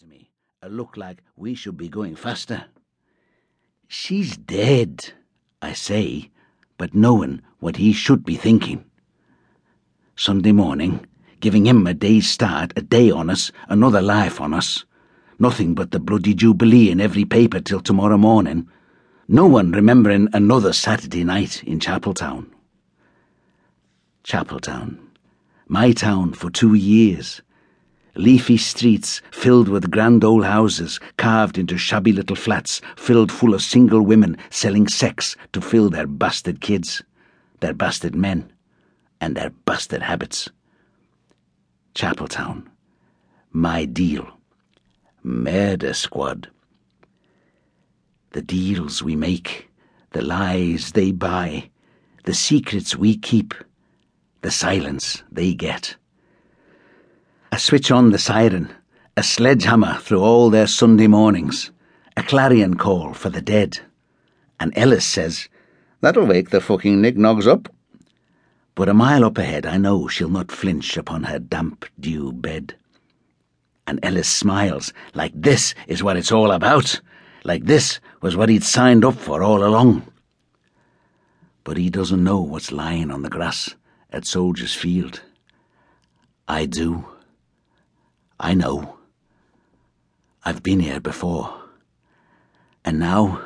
to me, a look like we should be going faster. She's dead, I say, but knowing what he should be thinking. Sunday morning, giving him a day's start, a day on us, another life on us. Nothing but the bloody Jubilee in every paper till tomorrow morning. No one remembering another Saturday night in Chapeltown. Chapeltown, my town for two years. Leafy streets filled with grand old houses carved into shabby little flats filled full of single women selling sex to fill their busted kids, their busted men, and their busted habits. Chapeltown, my deal. Murder squad. The deals we make, the lies they buy, the secrets we keep, the silence they get. I switch on the siren, a sledgehammer through all their Sunday mornings, a clarion call for the dead. And Ellis says, That'll wake the fucking knick-knocks up. But a mile up ahead, I know she'll not flinch upon her damp dew bed. And Ellis smiles, like this is what it's all about, like this was what he'd signed up for all along. But he doesn't know what's lying on the grass at Soldiers Field. I do. I know. I've been here before. And now,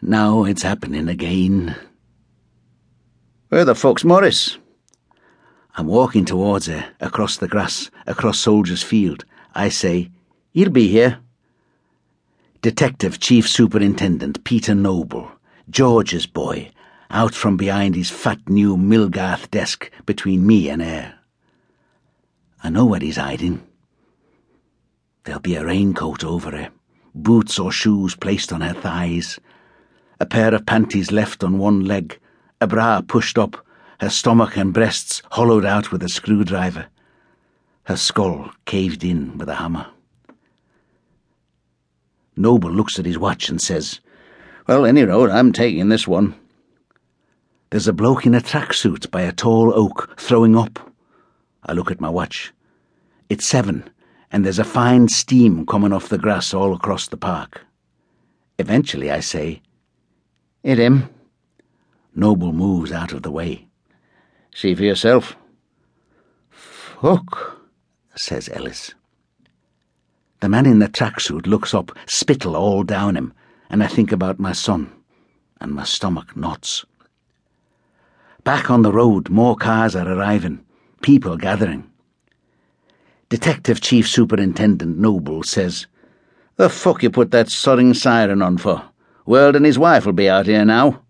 now it's happening again. Where the fuck's Morris? I'm walking towards her, across the grass, across Soldiers Field. I say, He'll be here. Detective Chief Superintendent Peter Noble, George's boy, out from behind his fat new Millgarth desk between me and her. I know where he's hiding. There'll be a raincoat over her, boots or shoes placed on her thighs, a pair of panties left on one leg, a bra pushed up, her stomach and breasts hollowed out with a screwdriver, her skull caved in with a hammer. Noble looks at his watch and says, Well, any road, I'm taking this one. There's a bloke in a tracksuit by a tall oak throwing up. I look at my watch. It's seven, and there's a fine steam coming off the grass all across the park. Eventually I say, It him. Noble moves out of the way. See for yourself. Fuck, says Ellis. The man in the tracksuit looks up, spittle all down him, and I think about my son, and my stomach knots. Back on the road, more cars are arriving, people gathering. Detective Chief Superintendent Noble says, The fuck you put that sodding siren on for? World and his wife will be out here now.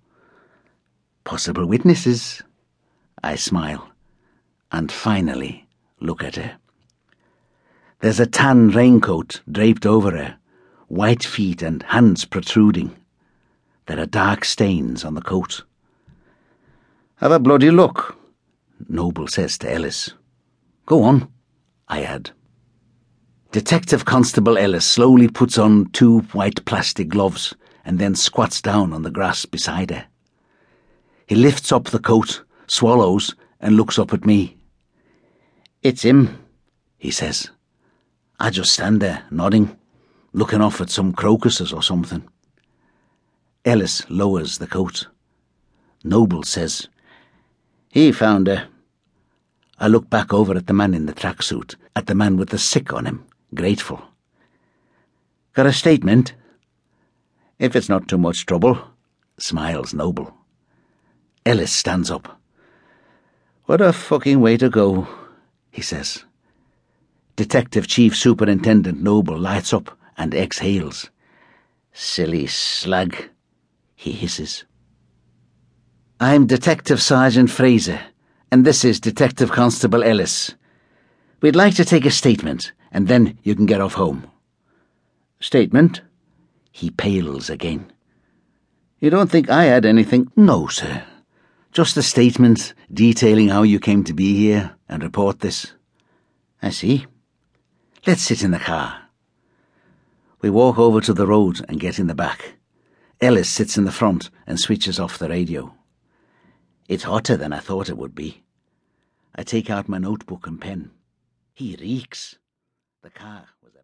Possible witnesses. I smile, and finally look at her. There's a tan raincoat draped over her, white feet and hands protruding. There are dark stains on the coat. Have a bloody look, Noble says to Ellis. Go on, I add. Detective Constable Ellis slowly puts on two white plastic gloves and then squats down on the grass beside her. He lifts up the coat, swallows, and looks up at me. It's him, he says. I just stand there, nodding, looking off at some crocuses or something. Ellis lowers the coat. Noble says, He found her. I look back over at the man in the tracksuit, at the man with the sick on him, grateful. Got a statement? If it's not too much trouble, smiles Noble. Ellis stands up. What a fucking way to go, he says. Detective Chief Superintendent Noble lights up and exhales. Silly slug, he hisses. I'm Detective Sergeant Fraser, and this is Detective Constable Ellis. We'd like to take a statement, and then you can get off home. Statement? He pales again. You don't think I had anything? No, sir. Just a statement detailing how you came to be here and report this. I see. Let's sit in the car. We walk over to the road and get in the back. Ellis sits in the front and switches off the radio. It's hotter than I thought it would be. I take out my notebook and pen. He reeks. The car was a